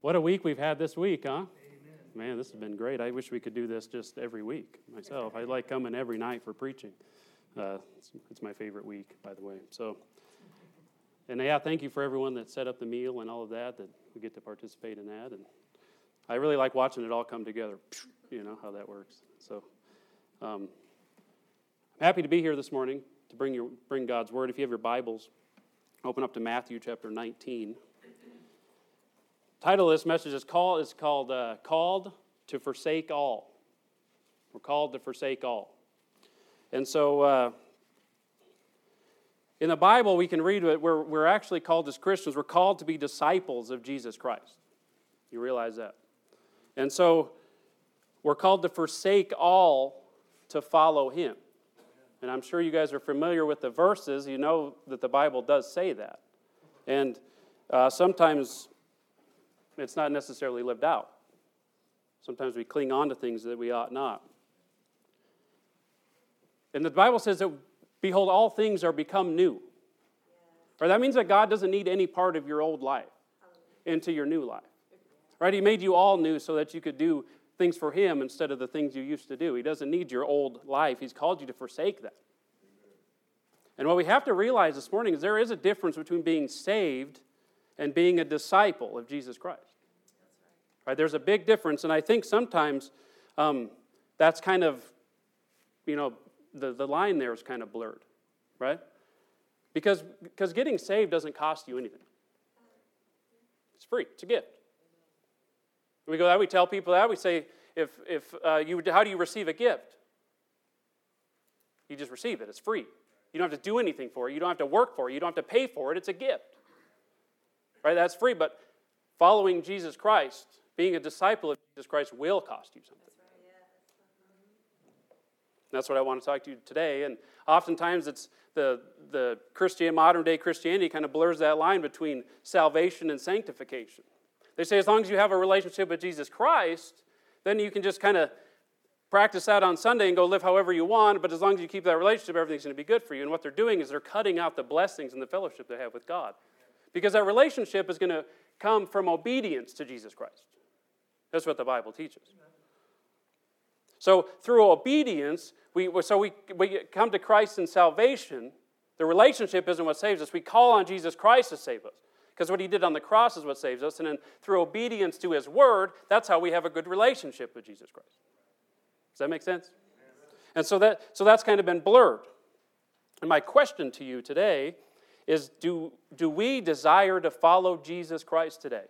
What a week we've had this week, huh? Man, this has been great. I wish we could do this just every week myself. I like coming every night for preaching. Uh, it's, it's, my favorite week, by the way. So, and yeah, thank you for everyone that set up the meal and all of that, that we get to participate in that. And I really like watching it all come together. You know how that works. So, um, I'm happy to be here this morning to bring, your, bring God's word. If you have your Bibles, open up to Matthew chapter 19 title of this message is called, is called uh, Called to Forsake All. We're called to forsake all. And so uh, in the Bible, we can read it, we're, we're actually called as Christians, we're called to be disciples of Jesus Christ. You realize that? And so we're called to forsake all to follow him. And I'm sure you guys are familiar with the verses. You know that the Bible does say that. And uh, sometimes it's not necessarily lived out. Sometimes we cling on to things that we ought not. And the Bible says that, behold, all things are become new. Or that means that God doesn't need any part of your old life into your new life. Right? He made you all new so that you could do things for Him instead of the things you used to do. He doesn't need your old life, He's called you to forsake that. And what we have to realize this morning is there is a difference between being saved and being a disciple of Jesus Christ. Right? There's a big difference, and I think sometimes um, that's kind of, you know, the, the line there is kind of blurred, right? Because, because getting saved doesn't cost you anything. It's free, it's a gift. We go that, we tell people that, we say, if, if uh, you, how do you receive a gift? You just receive it, it's free. You don't have to do anything for it, you don't have to work for it, you don't have to pay for it, it's a gift. Right? That's free, but following Jesus Christ being a disciple of Jesus Christ will cost you something. That's what I want to talk to you today. And oftentimes it's the, the Christian, modern day Christianity kind of blurs that line between salvation and sanctification. They say as long as you have a relationship with Jesus Christ, then you can just kind of practice that on Sunday and go live however you want, but as long as you keep that relationship, everything's going to be good for you. And what they're doing is they're cutting out the blessings and the fellowship they have with God. Because that relationship is going to come from obedience to Jesus Christ. That's what the Bible teaches. So through obedience, we, so we, we come to Christ in salvation. The relationship isn't what saves us. We call on Jesus Christ to save us. Because what he did on the cross is what saves us. And then through obedience to his word, that's how we have a good relationship with Jesus Christ. Does that make sense? And so, that, so that's kind of been blurred. And my question to you today is do, do we desire to follow Jesus Christ today?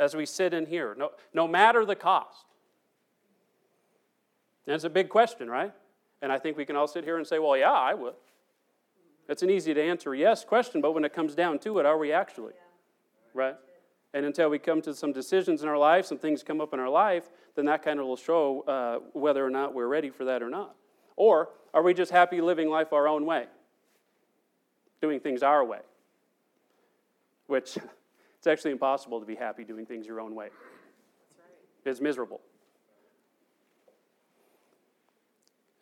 As we sit in here, no, no matter the cost? It's a big question, right? And I think we can all sit here and say, well, yeah, I would. It's an easy to answer yes question, but when it comes down to it, are we actually? Right? And until we come to some decisions in our life, some things come up in our life, then that kind of will show uh, whether or not we're ready for that or not. Or are we just happy living life our own way? Doing things our way? Which It's actually impossible to be happy doing things your own way. Right. It's miserable.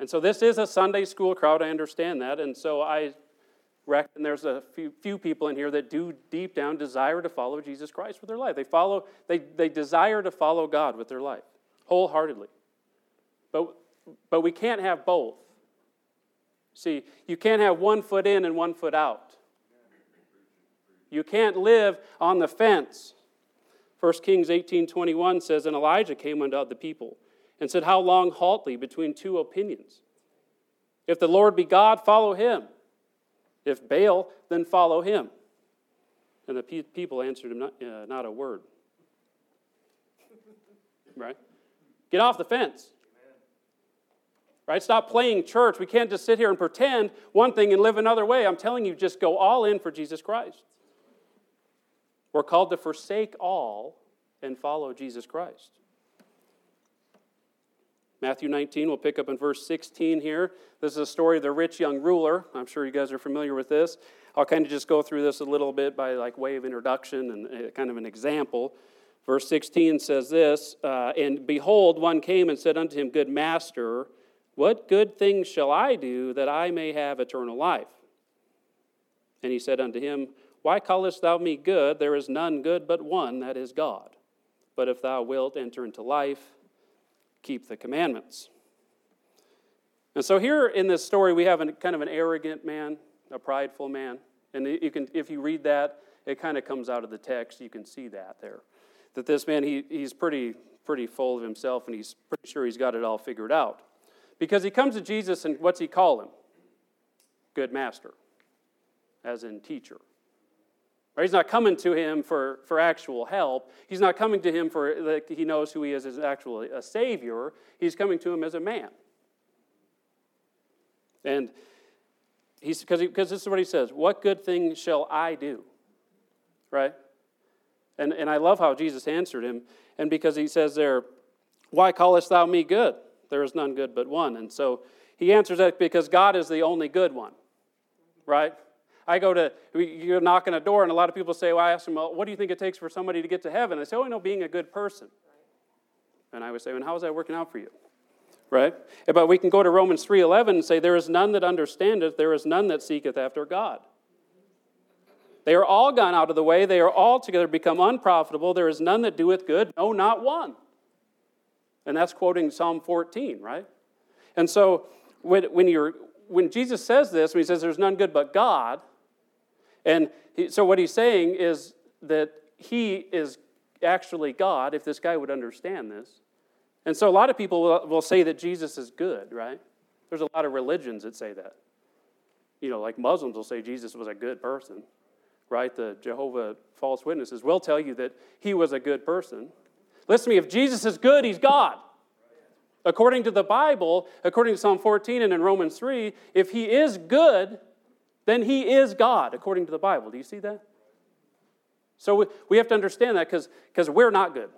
And so this is a Sunday school crowd, I understand that. And so I reckon there's a few, few people in here that do deep down desire to follow Jesus Christ with their life. They follow, they, they desire to follow God with their life, wholeheartedly. But, but we can't have both. See, you can't have one foot in and one foot out. You can't live on the fence. 1 Kings 18:21 says, And Elijah came unto the people and said, How long halt ye between two opinions? If the Lord be God, follow him. If Baal, then follow him. And the people answered him, Not, uh, not a word. right? Get off the fence. Right? Stop playing church. We can't just sit here and pretend one thing and live another way. I'm telling you, just go all in for Jesus Christ. We're called to forsake all and follow Jesus Christ. Matthew 19, we'll pick up in verse 16 here. This is a story of the rich young ruler. I'm sure you guys are familiar with this. I'll kind of just go through this a little bit by like way of introduction and uh, kind of an example. Verse 16 says this uh, And behold, one came and said unto him, Good master, what good things shall I do that I may have eternal life? And he said unto him, why callest thou me good? There is none good but one, that is God. but if thou wilt enter into life, keep the commandments. And so here in this story, we have a, kind of an arrogant man, a prideful man. And you can, if you read that, it kind of comes out of the text. You can see that there. That this man, he, he's pretty, pretty full of himself and he's pretty sure he's got it all figured out. Because he comes to Jesus and what's he call him? Good master, as in teacher. He's not coming to him for, for actual help. He's not coming to him for like, he knows who he is as actually a savior. He's coming to him as a man. And he's because because this is what he says: "What good thing shall I do?" Right. And and I love how Jesus answered him, and because he says there, "Why callest thou me good? There is none good but one." And so he answers that because God is the only good one. Right. I go to, you knock on a door, and a lot of people say, well, I ask them, well, what do you think it takes for somebody to get to heaven? They say, oh, I know, being a good person. And I would say, well, how is that working out for you? Right? But we can go to Romans 3.11 and say, there is none that understandeth, there is none that seeketh after God. They are all gone out of the way. They are all together become unprofitable. There is none that doeth good, no, not one. And that's quoting Psalm 14, right? And so when, when, you're, when Jesus says this, when he says there's none good but God, and he, so what he's saying is that he is actually God, if this guy would understand this. And so a lot of people will, will say that Jesus is good, right? There's a lot of religions that say that. You know, like Muslims will say Jesus was a good person, right? The Jehovah false witnesses will tell you that he was a good person. Listen to me, if Jesus is good, he's God. According to the Bible, according to Psalm 14 and in Romans 3, if he is good, then he is God, according to the Bible. Do you see that? So we, we have to understand that because we're not good.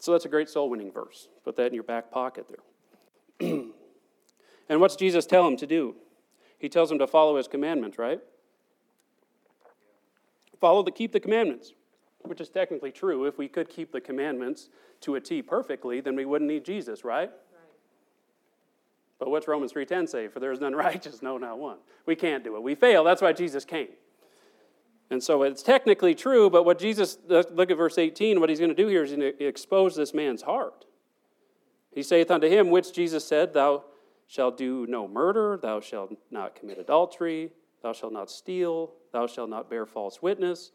So that's a great soul winning verse. Put that in your back pocket there. and what's Jesus tell him to do? He tells him to follow his commandments, right? Follow the keep the commandments, which is technically true. If we could keep the commandments to a T perfectly, then we wouldn't need Jesus, right? But what's Romans 3:10 say? For there is none righteous, no, not one. We can't do it. We fail. That's why Jesus came. And so it's technically true, but what Jesus, look at verse 18, what he's going to do here is going to expose this man's heart. He saith unto him, which Jesus said, Thou shalt do no murder, thou shalt not commit adultery, thou shalt not steal, thou shalt not bear false witness,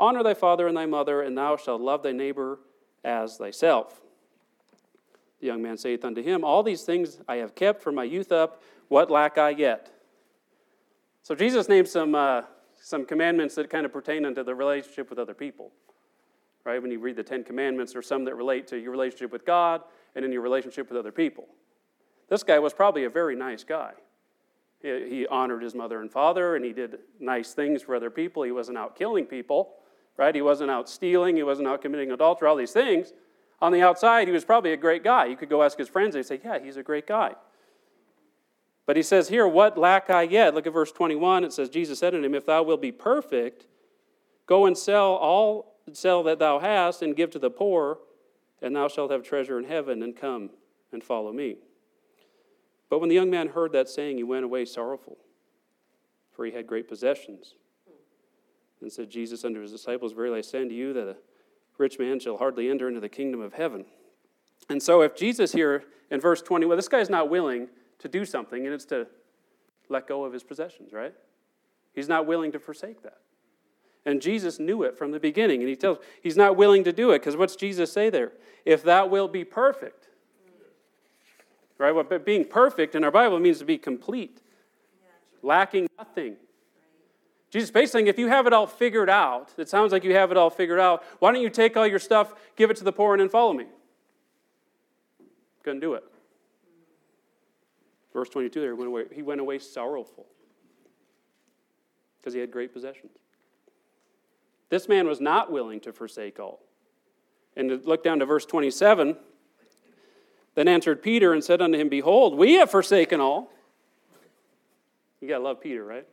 honor thy father and thy mother, and thou shalt love thy neighbor as thyself. The young man saith unto him, All these things I have kept from my youth up. What lack I yet? So Jesus names some, uh, some commandments that kind of pertain unto the relationship with other people. Right? When you read the Ten Commandments, there's some that relate to your relationship with God and in your relationship with other people. This guy was probably a very nice guy. He, he honored his mother and father, and he did nice things for other people. He wasn't out killing people, right? He wasn't out stealing. He wasn't out committing adultery, all these things. On the outside, he was probably a great guy. You could go ask his friends, they'd say, Yeah, he's a great guy. But he says here, What lack I yet? Look at verse 21. It says, Jesus said unto him, If thou wilt be perfect, go and sell all sell that thou hast and give to the poor, and thou shalt have treasure in heaven, and come and follow me. But when the young man heard that saying, he went away sorrowful, for he had great possessions. And said Jesus unto his disciples, Verily I say unto you that rich man shall hardly enter into the kingdom of heaven. And so, if Jesus here in verse 20, well, this guy's not willing to do something, and it's to let go of his possessions, right? He's not willing to forsake that. And Jesus knew it from the beginning, and he tells he's not willing to do it because what's Jesus say there? If thou wilt be perfect, right? Well, but being perfect in our Bible means to be complete, lacking nothing. Jesus basically saying, if you have it all figured out, it sounds like you have it all figured out, why don't you take all your stuff, give it to the poor, and then follow me? Couldn't do it. Verse 22 there, went away, he went away sorrowful because he had great possessions. This man was not willing to forsake all. And to look down to verse 27, then answered Peter and said unto him, Behold, we have forsaken all. You got to love Peter, right?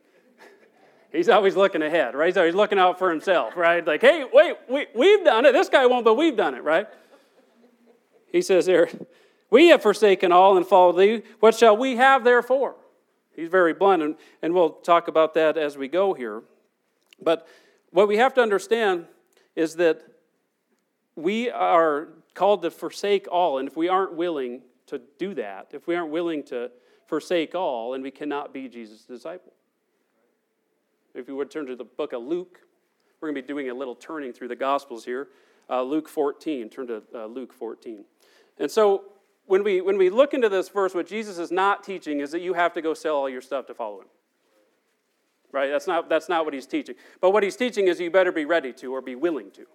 He's always looking ahead, right? He's always looking out for himself, right? Like, hey, wait, we, we've done it. This guy won't, but we've done it, right? He says there, we have forsaken all and followed thee. What shall we have therefore? He's very blunt, and, and we'll talk about that as we go here. But what we have to understand is that we are called to forsake all. And if we aren't willing to do that, if we aren't willing to forsake all, and we cannot be Jesus' disciple. If you would turn to the book of Luke, we're going to be doing a little turning through the Gospels here. Uh, Luke 14, turn to uh, Luke 14. And so when we, when we look into this verse, what Jesus is not teaching is that you have to go sell all your stuff to follow him. Right? That's not, that's not what he's teaching. But what he's teaching is you better be ready to or be willing to.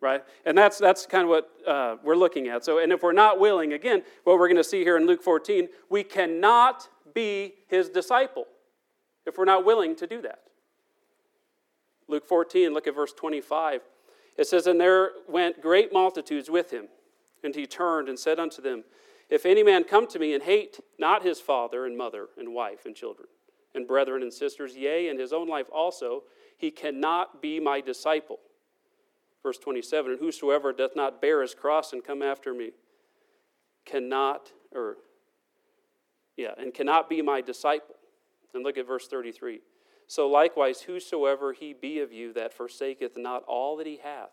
Right? And that's, that's kind of what uh, we're looking at. So, and if we're not willing, again, what we're going to see here in Luke 14, we cannot be his disciple if we're not willing to do that. Luke 14, look at verse 25. It says, And there went great multitudes with him. And he turned and said unto them, If any man come to me and hate not his father and mother and wife and children and brethren and sisters, yea, and his own life also, he cannot be my disciple. Verse 27 And whosoever doth not bear his cross and come after me cannot, or, yeah, and cannot be my disciple. And look at verse 33. So likewise, whosoever he be of you that forsaketh not all that he hath,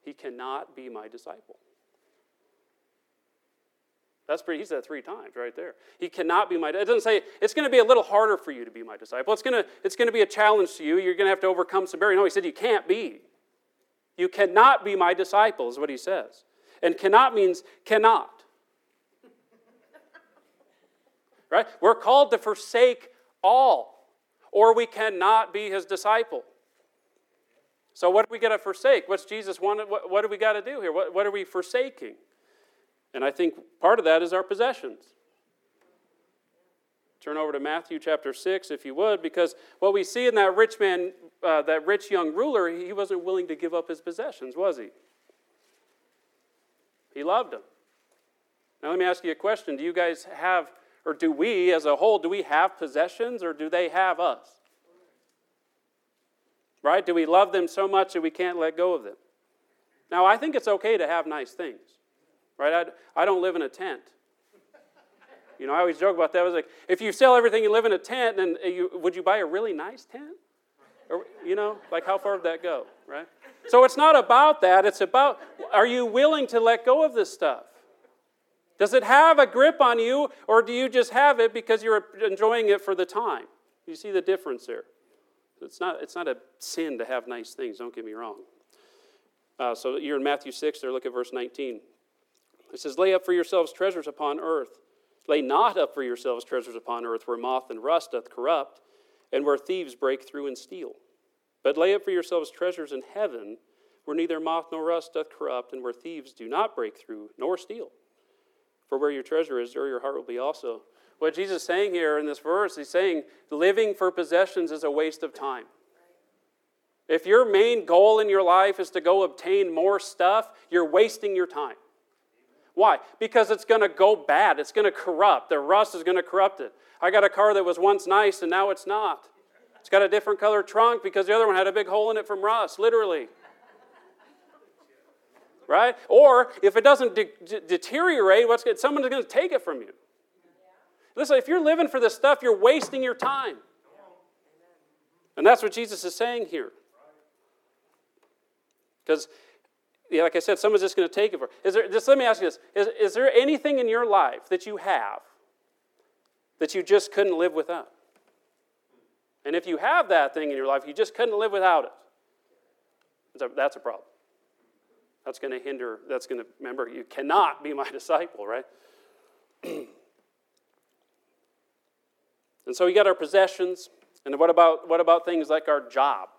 he cannot be my disciple. That's pretty, he said three times right there. He cannot be my, it doesn't say, it's going to be a little harder for you to be my disciple. It's going to, it's going to be a challenge to you. You're going to have to overcome some barriers. No, he said, you can't be. You cannot be my disciple, is what he says. And cannot means cannot. right? We're called to forsake all or we cannot be his disciple. So, what do we got to forsake? What's Jesus wanted? What, what do we got to do here? What, what are we forsaking? And I think part of that is our possessions. Turn over to Matthew chapter 6, if you would, because what we see in that rich man, uh, that rich young ruler, he wasn't willing to give up his possessions, was he? He loved them. Now, let me ask you a question. Do you guys have or do we as a whole, do we have possessions or do they have us? Right? Do we love them so much that we can't let go of them? Now, I think it's okay to have nice things. Right? I, I don't live in a tent. You know, I always joke about that. I was like, if you sell everything and live in a tent, then uh, you, would you buy a really nice tent? Or, you know, like how far would that go, right? So it's not about that. It's about, are you willing to let go of this stuff? Does it have a grip on you, or do you just have it because you're enjoying it for the time? You see the difference there. It's not, it's not a sin to have nice things, don't get me wrong. Uh, so you're in Matthew 6 there, look at verse 19. It says, Lay up for yourselves treasures upon earth. Lay not up for yourselves treasures upon earth, where moth and rust doth corrupt, and where thieves break through and steal. But lay up for yourselves treasures in heaven, where neither moth nor rust doth corrupt, and where thieves do not break through nor steal. For where your treasure is, there your heart will be also. What Jesus is saying here in this verse, he's saying living for possessions is a waste of time. If your main goal in your life is to go obtain more stuff, you're wasting your time. Why? Because it's going to go bad. It's going to corrupt. The rust is going to corrupt it. I got a car that was once nice and now it's not. It's got a different color trunk because the other one had a big hole in it from rust, literally right? Or if it doesn't de- de- deteriorate, what's good? Someone's going to take it from you. Listen, if you're living for this stuff, you're wasting your time. And that's what Jesus is saying here. Because, yeah, like I said, someone's just going to take it for. Is there? Just let me ask you this: is, is there anything in your life that you have that you just couldn't live without? And if you have that thing in your life, you just couldn't live without it. That's a problem. That's going to hinder, that's going to, remember, you cannot be my disciple, right? and so we got our possessions. And what about, what about things like our job,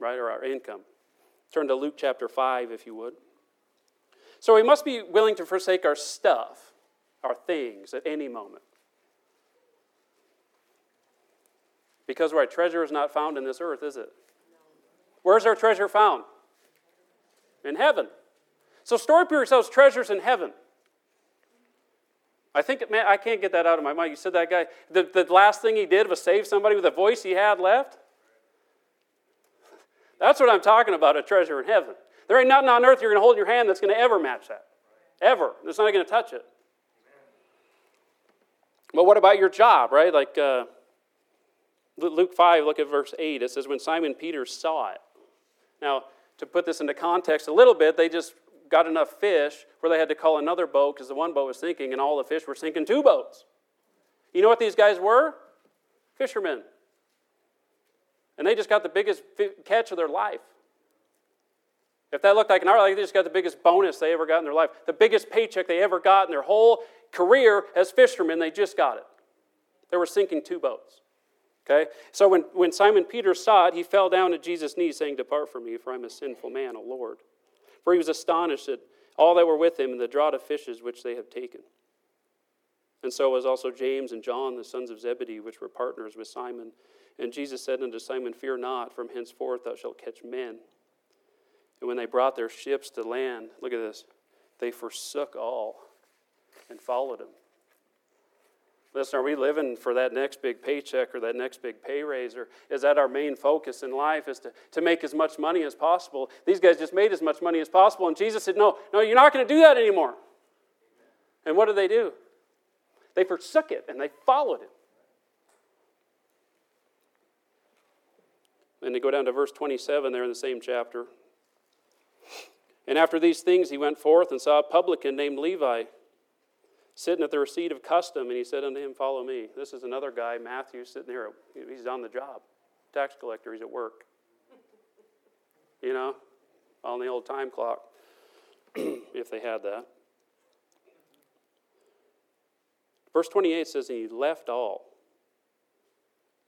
right, or our income? Turn to Luke chapter 5, if you would. So we must be willing to forsake our stuff, our things, at any moment. Because our treasure is not found in this earth, is it? Where's our treasure found? In heaven. So store up yourselves treasures in heaven. I think, man, I can't get that out of my mind. You said that guy, the, the last thing he did was save somebody with a voice he had left. That's what I'm talking about a treasure in heaven. There ain't nothing on earth you're going to hold in your hand that's going to ever match that. Ever. It's not going to touch it. But what about your job, right? Like uh, Luke 5, look at verse 8. It says, When Simon Peter saw it, Now, to put this into context a little bit, they just got enough fish where they had to call another boat because the one boat was sinking and all the fish were sinking two boats. You know what these guys were? Fishermen. And they just got the biggest catch of their life. If that looked like an art, like they just got the biggest bonus they ever got in their life, the biggest paycheck they ever got in their whole career as fishermen, they just got it. They were sinking two boats. Okay? So when, when Simon Peter saw it, he fell down at Jesus' knees, saying, Depart from me, for I'm a sinful man, O Lord. For he was astonished at all that were with him and the draught of fishes which they have taken. And so was also James and John, the sons of Zebedee, which were partners with Simon. And Jesus said unto Simon, Fear not, from henceforth thou shalt catch men. And when they brought their ships to land, look at this, they forsook all and followed him. Listen, are we living for that next big paycheck or that next big pay raise? Or is that our main focus in life is to, to make as much money as possible? These guys just made as much money as possible. And Jesus said, No, no, you're not going to do that anymore. And what did they do? They forsook it and they followed him. Then they go down to verse 27 there in the same chapter. And after these things, he went forth and saw a publican named Levi sitting at the receipt of custom, and he said unto him, Follow me. This is another guy, Matthew, sitting there. He's on the job. Tax collector, he's at work. You know, on the old time clock, if they had that. Verse 28 says, And he left all.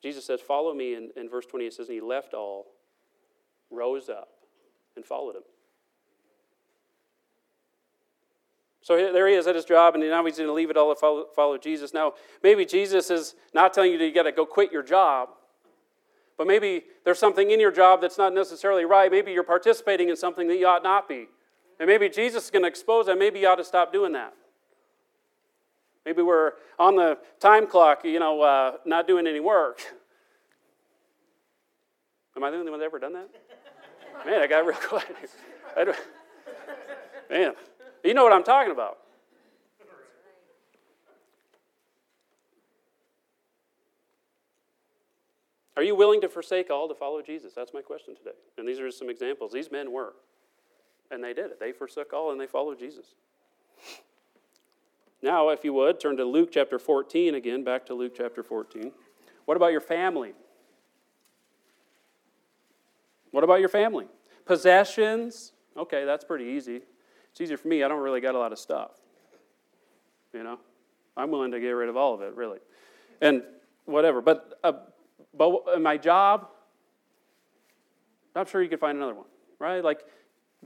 Jesus says, Follow me. And, and verse 28 says, And he left all, rose up, and followed him. So there he is at his job, and now he's going to leave it all to follow, follow Jesus. Now, maybe Jesus is not telling you that you got to go quit your job, but maybe there's something in your job that's not necessarily right. Maybe you're participating in something that you ought not be. And maybe Jesus is going to expose that. Maybe you ought to stop doing that. Maybe we're on the time clock, you know, uh, not doing any work. Am I the only one that ever done that? Man, I got real quiet. Man. You know what I'm talking about. Are you willing to forsake all to follow Jesus? That's my question today. And these are just some examples. These men were. And they did it. They forsook all and they followed Jesus. Now, if you would, turn to Luke chapter 14 again, back to Luke chapter 14. What about your family? What about your family? Possessions? Okay, that's pretty easy. It's easier for me. I don't really got a lot of stuff. You know, I'm willing to get rid of all of it, really, and whatever. But uh, but my job, I'm sure you could find another one, right? Like,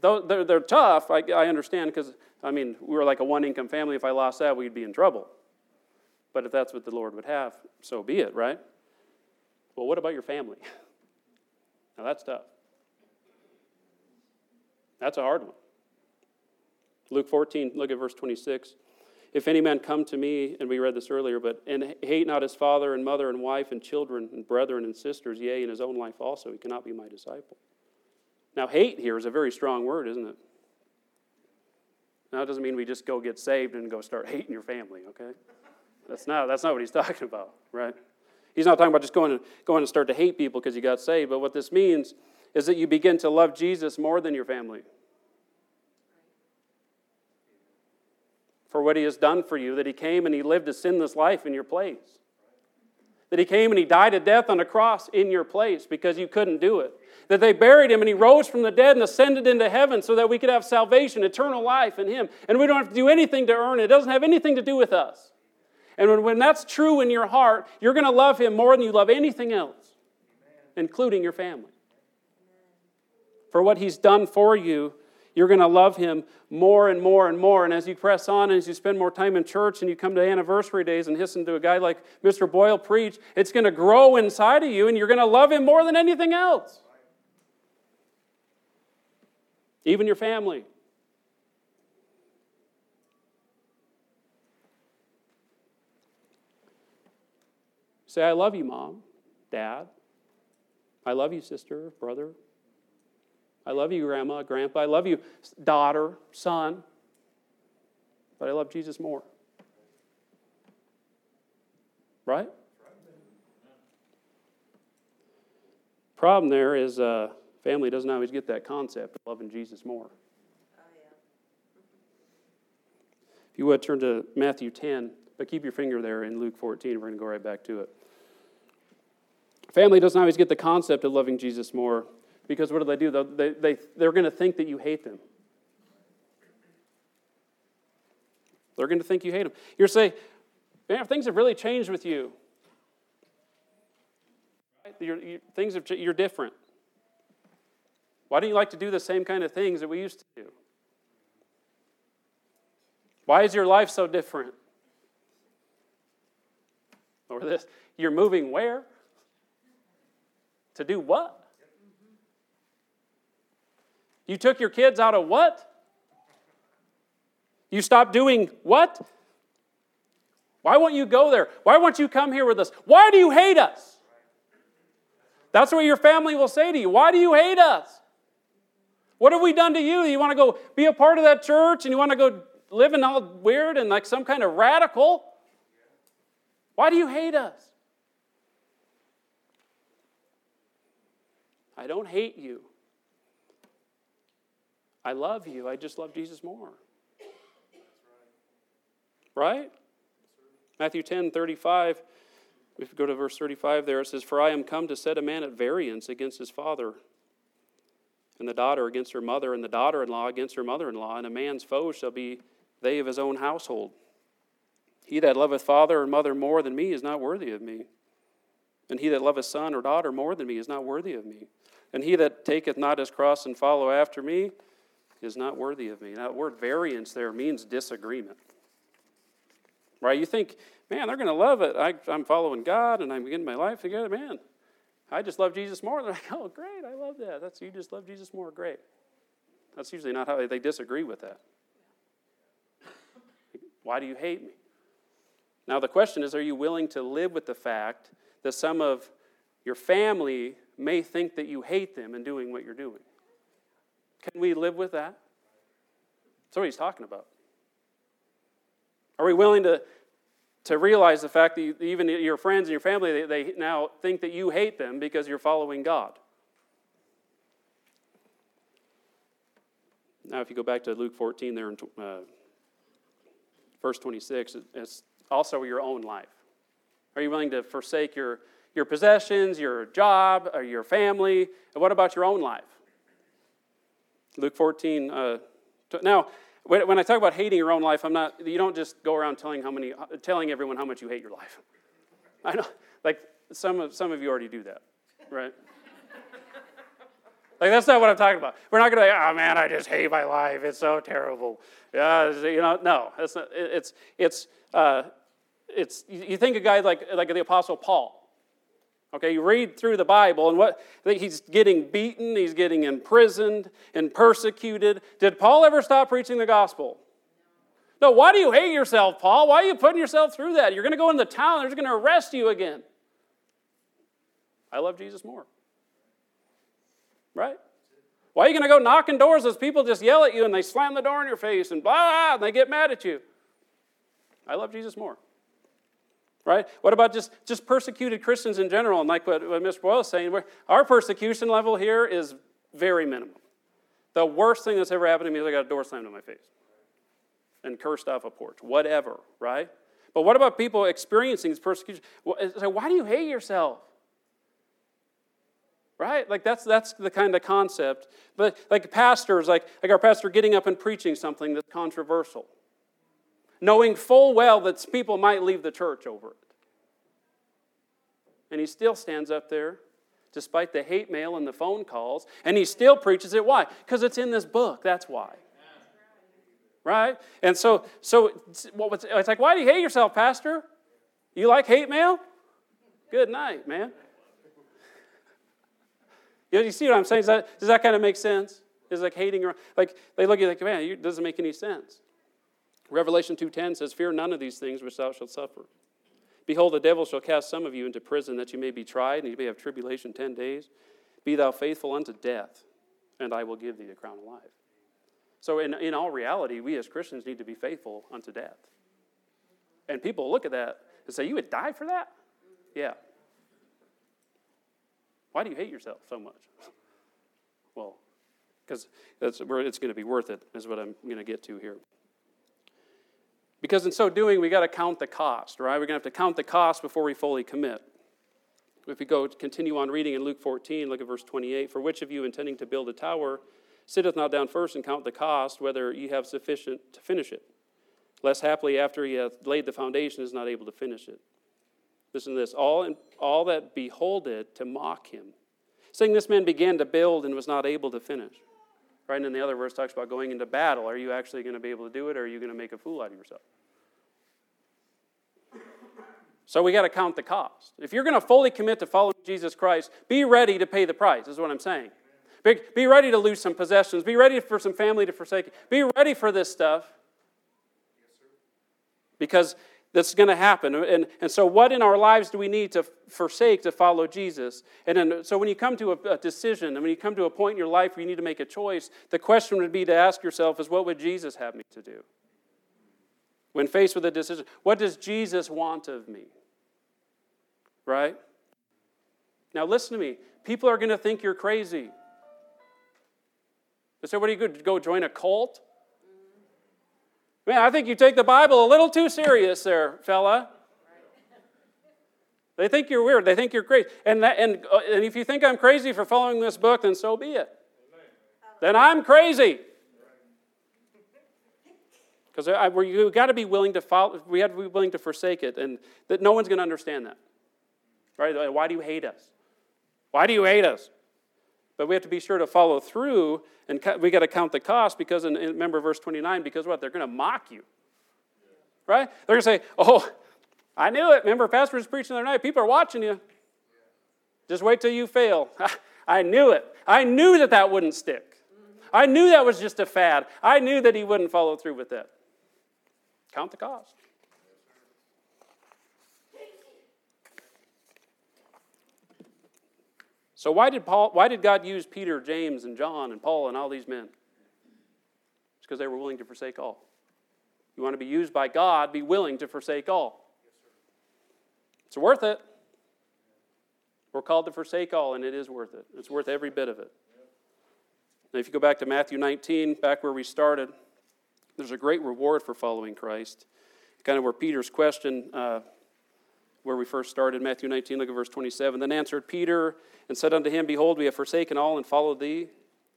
though they're, they're tough. I, I understand because I mean we were like a one-income family. If I lost that, we'd be in trouble. But if that's what the Lord would have, so be it, right? Well, what about your family? Now that's tough. That's a hard one. Luke 14, look at verse 26. If any man come to me, and we read this earlier, but and hate not his father and mother and wife and children and brethren and sisters, yea, in his own life also, he cannot be my disciple. Now, hate here is a very strong word, isn't it? Now, it doesn't mean we just go get saved and go start hating your family, okay? That's not, that's not what he's talking about, right? He's not talking about just going and, going and start to hate people because you got saved, but what this means is that you begin to love Jesus more than your family. For what he has done for you, that he came and he lived a sinless life in your place. That he came and he died a death on a cross in your place because you couldn't do it. That they buried him and he rose from the dead and ascended into heaven so that we could have salvation, eternal life in him. And we don't have to do anything to earn it, it doesn't have anything to do with us. And when, when that's true in your heart, you're going to love him more than you love anything else, including your family. For what he's done for you you're going to love him more and more and more. And as you press on, and as you spend more time in church and you come to anniversary days and listen to a guy like Mr. Boyle preach, it's going to grow inside of you and you're going to love him more than anything else. Even your family. Say, I love you, mom, dad. I love you, sister, brother, I love you, grandma, grandpa. I love you, daughter, son. But I love Jesus more. Right? Problem there is uh, Family doesn't always get that concept of loving Jesus more. If you would turn to Matthew 10, but keep your finger there in Luke 14. We're going to go right back to it. Family doesn't always get the concept of loving Jesus more because what do they do? They, they, they're going to think that you hate them. They're going to think you hate them. You're saying, man, things have really changed with you. You're, you, things have, you're different. Why don't you like to do the same kind of things that we used to do? Why is your life so different? Or this, you're moving where? To do what? You took your kids out of what? You stopped doing what? Why won't you go there? Why won't you come here with us? Why do you hate us? That's what your family will say to you. Why do you hate us? What have we done to you? You want to go be a part of that church and you want to go living all weird and like some kind of radical? Why do you hate us? I don't hate you. I love you. I just love Jesus more. Right? Matthew 10 35. If you go to verse 35 there, it says, For I am come to set a man at variance against his father, and the daughter against her mother, and the daughter in law against her mother in law, and a man's foe shall be they of his own household. He that loveth father or mother more than me is not worthy of me. And he that loveth son or daughter more than me is not worthy of me. And he that taketh not his cross and follow after me is not worthy of me. That word variance there means disagreement. Right? You think, man, they're going to love it. I, am following God and I'm getting my life together. Man, I just love Jesus more. They're like, oh, great, I love that. That's you just love Jesus more. Great. That's usually not how they, they disagree with that. Why do you hate me? Now, the question is are you willing to live with the fact that some of your family may think that you hate them in doing what you're doing? Can we live with that? That's what he's talking about. Are we willing to, to realize the fact that even your friends and your family, they, they now think that you hate them because you're following God? Now, if you go back to Luke 14 there in uh, verse 26, it's also your own life. Are you willing to forsake your, your possessions, your job, or your family? And what about your own life? Luke 14. Uh, now, when I talk about hating your own life, I'm not. You don't just go around telling how many, telling everyone how much you hate your life. I know, like some of some of you already do that, right? like that's not what I'm talking about. We're not going to. Oh man, I just hate my life. It's so terrible. Yeah, you know, no. It's not, it's it's uh, it's. You think a guy like like the Apostle Paul. Okay, you read through the Bible and what he's getting beaten, he's getting imprisoned and persecuted. Did Paul ever stop preaching the gospel? No, why do you hate yourself, Paul? Why are you putting yourself through that? You're going to go into town, they're just going to arrest you again. I love Jesus more. Right? Why are you going to go knocking doors as people just yell at you and they slam the door in your face and blah, and they get mad at you? I love Jesus more right? What about just, just persecuted Christians in general? And like what, what Mr. Boyle is saying, our persecution level here is very minimal. The worst thing that's ever happened to me is I got a door slammed in my face and cursed off a porch, whatever, right? But what about people experiencing this persecution? So why do you hate yourself? Right? Like that's that's the kind of concept. But like pastors, like, like our pastor getting up and preaching something that's controversial knowing full well that people might leave the church over it. And he still stands up there, despite the hate mail and the phone calls, and he still preaches it. Why? Because it's in this book. That's why. Right? And so, so it's like, why do you hate yourself, Pastor? You like hate mail? Good night, man. You see what I'm saying? Does that, does that kind of make sense? Is like hating, like they look at you like, man, it doesn't make any sense. Revelation 2:10 says, "Fear none of these things which thou shalt suffer. Behold, the devil shall cast some of you into prison that you may be tried, and you may have tribulation 10 days. Be thou faithful unto death, and I will give thee the crown of life." So in, in all reality, we as Christians need to be faithful unto death. And people look at that and say, You would die for that? Yeah. Why do you hate yourself so much? Well, because it's going to be worth it, is what I'm going to get to here. Because in so doing, we got to count the cost, right? We're going to have to count the cost before we fully commit. If we go continue on reading in Luke 14, look at verse 28. For which of you intending to build a tower sitteth not down first and count the cost, whether ye have sufficient to finish it? Lest happily after he hath laid the foundation is not able to finish it. Listen to this all, all that behold it to mock him, saying, This man began to build and was not able to finish. Right? And then the other verse talks about going into battle. Are you actually going to be able to do it, or are you going to make a fool out of yourself? So we got to count the cost. If you're going to fully commit to following Jesus Christ, be ready to pay the price, is what I'm saying. Be, be ready to lose some possessions. Be ready for some family to forsake. Be ready for this stuff. Because that's going to happen. And, and so, what in our lives do we need to forsake to follow Jesus? And then, so, when you come to a, a, decision and when you come to a point in your life where you need to make a choice, the question would be to ask yourself is what would Jesus have me to do? When faced with a decision, what does Jesus want of me? Right? Now, listen to me. People are going to think you're crazy. They say, What are you go join a cult? Man, I think you take the Bible a little too serious there, fella. They think you're weird. They think you're crazy. And, that, and, uh, and if you think I'm crazy for following this book, then so be it. Then I'm crazy. Because you've got to be willing to follow, we have to be willing to forsake it, and that no one's going to understand that. Right? Why do you hate us? Why do you hate us? But we have to be sure to follow through, and we got to count the cost because, in, remember verse 29, because what? They're going to mock you. Right? They're going to say, oh, I knew it. Remember, Pastor was preaching the other night. People are watching you. Just wait till you fail. I knew it. I knew that that wouldn't stick. I knew that was just a fad. I knew that he wouldn't follow through with that. Count the cost. So why did Paul why did God use Peter, James, and John and Paul and all these men? It's because they were willing to forsake all. You want to be used by God, be willing to forsake all. It's worth it. We're called to forsake all, and it is worth it. It's worth every bit of it. Now, if you go back to Matthew 19, back where we started, there's a great reward for following Christ. Kind of where Peter's question uh, where we first started, Matthew 19, look at verse 27. Then answered Peter and said unto him, Behold, we have forsaken all and followed thee.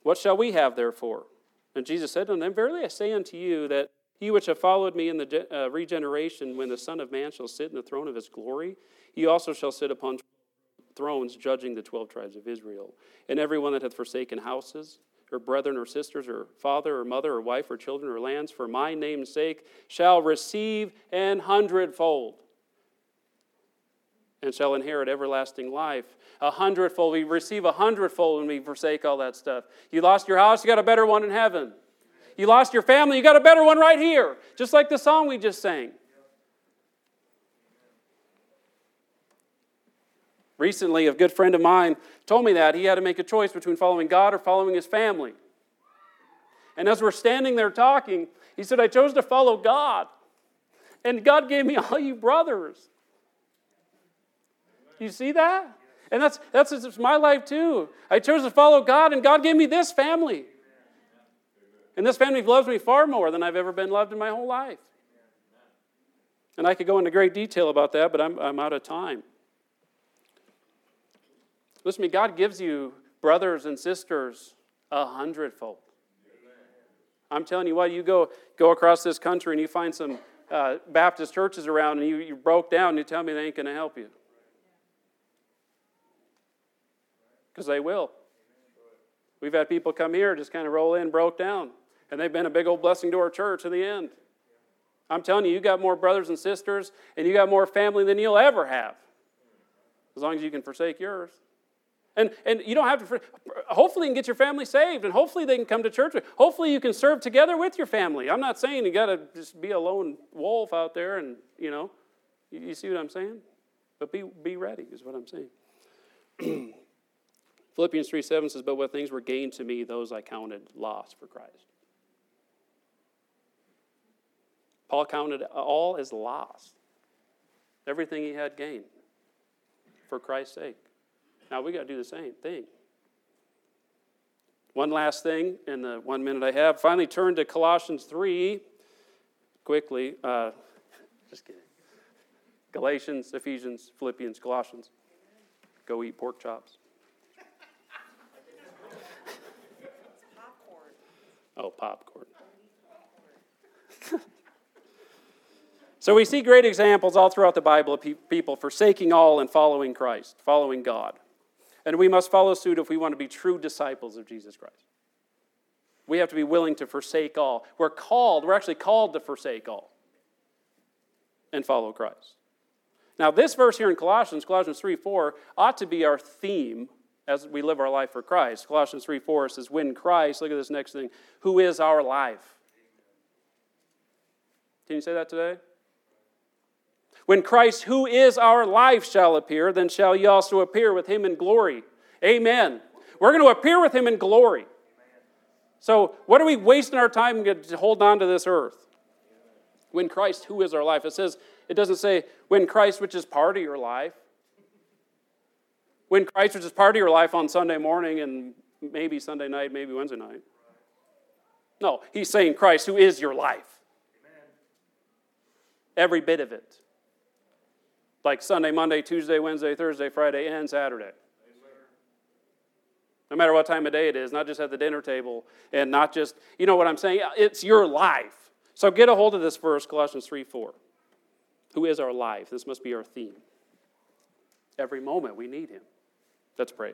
What shall we have therefore? And Jesus said unto them, Verily I say unto you that he which have followed me in the uh, regeneration, when the Son of Man shall sit in the throne of his glory, he also shall sit upon thrones, judging the twelve tribes of Israel. And every one that hath forsaken houses, or brethren, or sisters, or father, or mother, or wife, or children, or lands, for my name's sake, shall receive an hundredfold and shall inherit everlasting life. A hundredfold. We receive a hundredfold when we forsake all that stuff. You lost your house, you got a better one in heaven. You lost your family, you got a better one right here. Just like the song we just sang. Recently, a good friend of mine told me that he had to make a choice between following God or following his family. And as we're standing there talking, he said, I chose to follow God. And God gave me all you brothers. You see that? And that's, that's, that's my life too. I chose to follow God, and God gave me this family. And this family loves me far more than I've ever been loved in my whole life. And I could go into great detail about that, but I'm, I'm out of time. Listen to me, God gives you brothers and sisters a hundredfold. I'm telling you what, you go, go across this country and you find some uh, Baptist churches around and you, you broke down and you tell me they ain't going to help you. Because they will. We've had people come here, just kind of roll in, broke down, and they've been a big old blessing to our church in the end. I'm telling you, you got more brothers and sisters, and you got more family than you'll ever have, as long as you can forsake yours. And, and you don't have to, hopefully, you can get your family saved, and hopefully, they can come to church. Hopefully, you can serve together with your family. I'm not saying you got to just be a lone wolf out there and, you know, you, you see what I'm saying? But be, be ready, is what I'm saying. Philippians 3 7 says, But what things were gained to me, those I counted loss for Christ. Paul counted all as loss, everything he had gained for Christ's sake. Now we got to do the same thing. One last thing in the one minute I have. Finally, turn to Colossians 3 quickly. Uh, just kidding. Galatians, Ephesians, Philippians, Colossians. Go eat pork chops. popcorn. Oh, popcorn. so we see great examples all throughout the Bible of pe- people forsaking all and following Christ, following God. And we must follow suit if we want to be true disciples of Jesus Christ. We have to be willing to forsake all. We're called, we're actually called to forsake all and follow Christ. Now, this verse here in Colossians, Colossians 3 4, ought to be our theme as we live our life for Christ. Colossians 3 4 says, When Christ, look at this next thing, who is our life. Can you say that today? When Christ, who is our life, shall appear, then shall ye also appear with him in glory. Amen. We're going to appear with him in glory. So, what are we wasting our time to hold on to this earth? When Christ, who is our life? It says, it doesn't say when Christ, which is part of your life. When Christ, which is part of your life on Sunday morning and maybe Sunday night, maybe Wednesday night. No, he's saying Christ, who is your life. Every bit of it. Like Sunday, Monday, Tuesday, Wednesday, Thursday, Friday, and Saturday. No matter what time of day it is, not just at the dinner table and not just, you know what I'm saying? It's your life. So get a hold of this verse, Colossians 3 4. Who is our life? This must be our theme. Every moment we need him. Let's pray.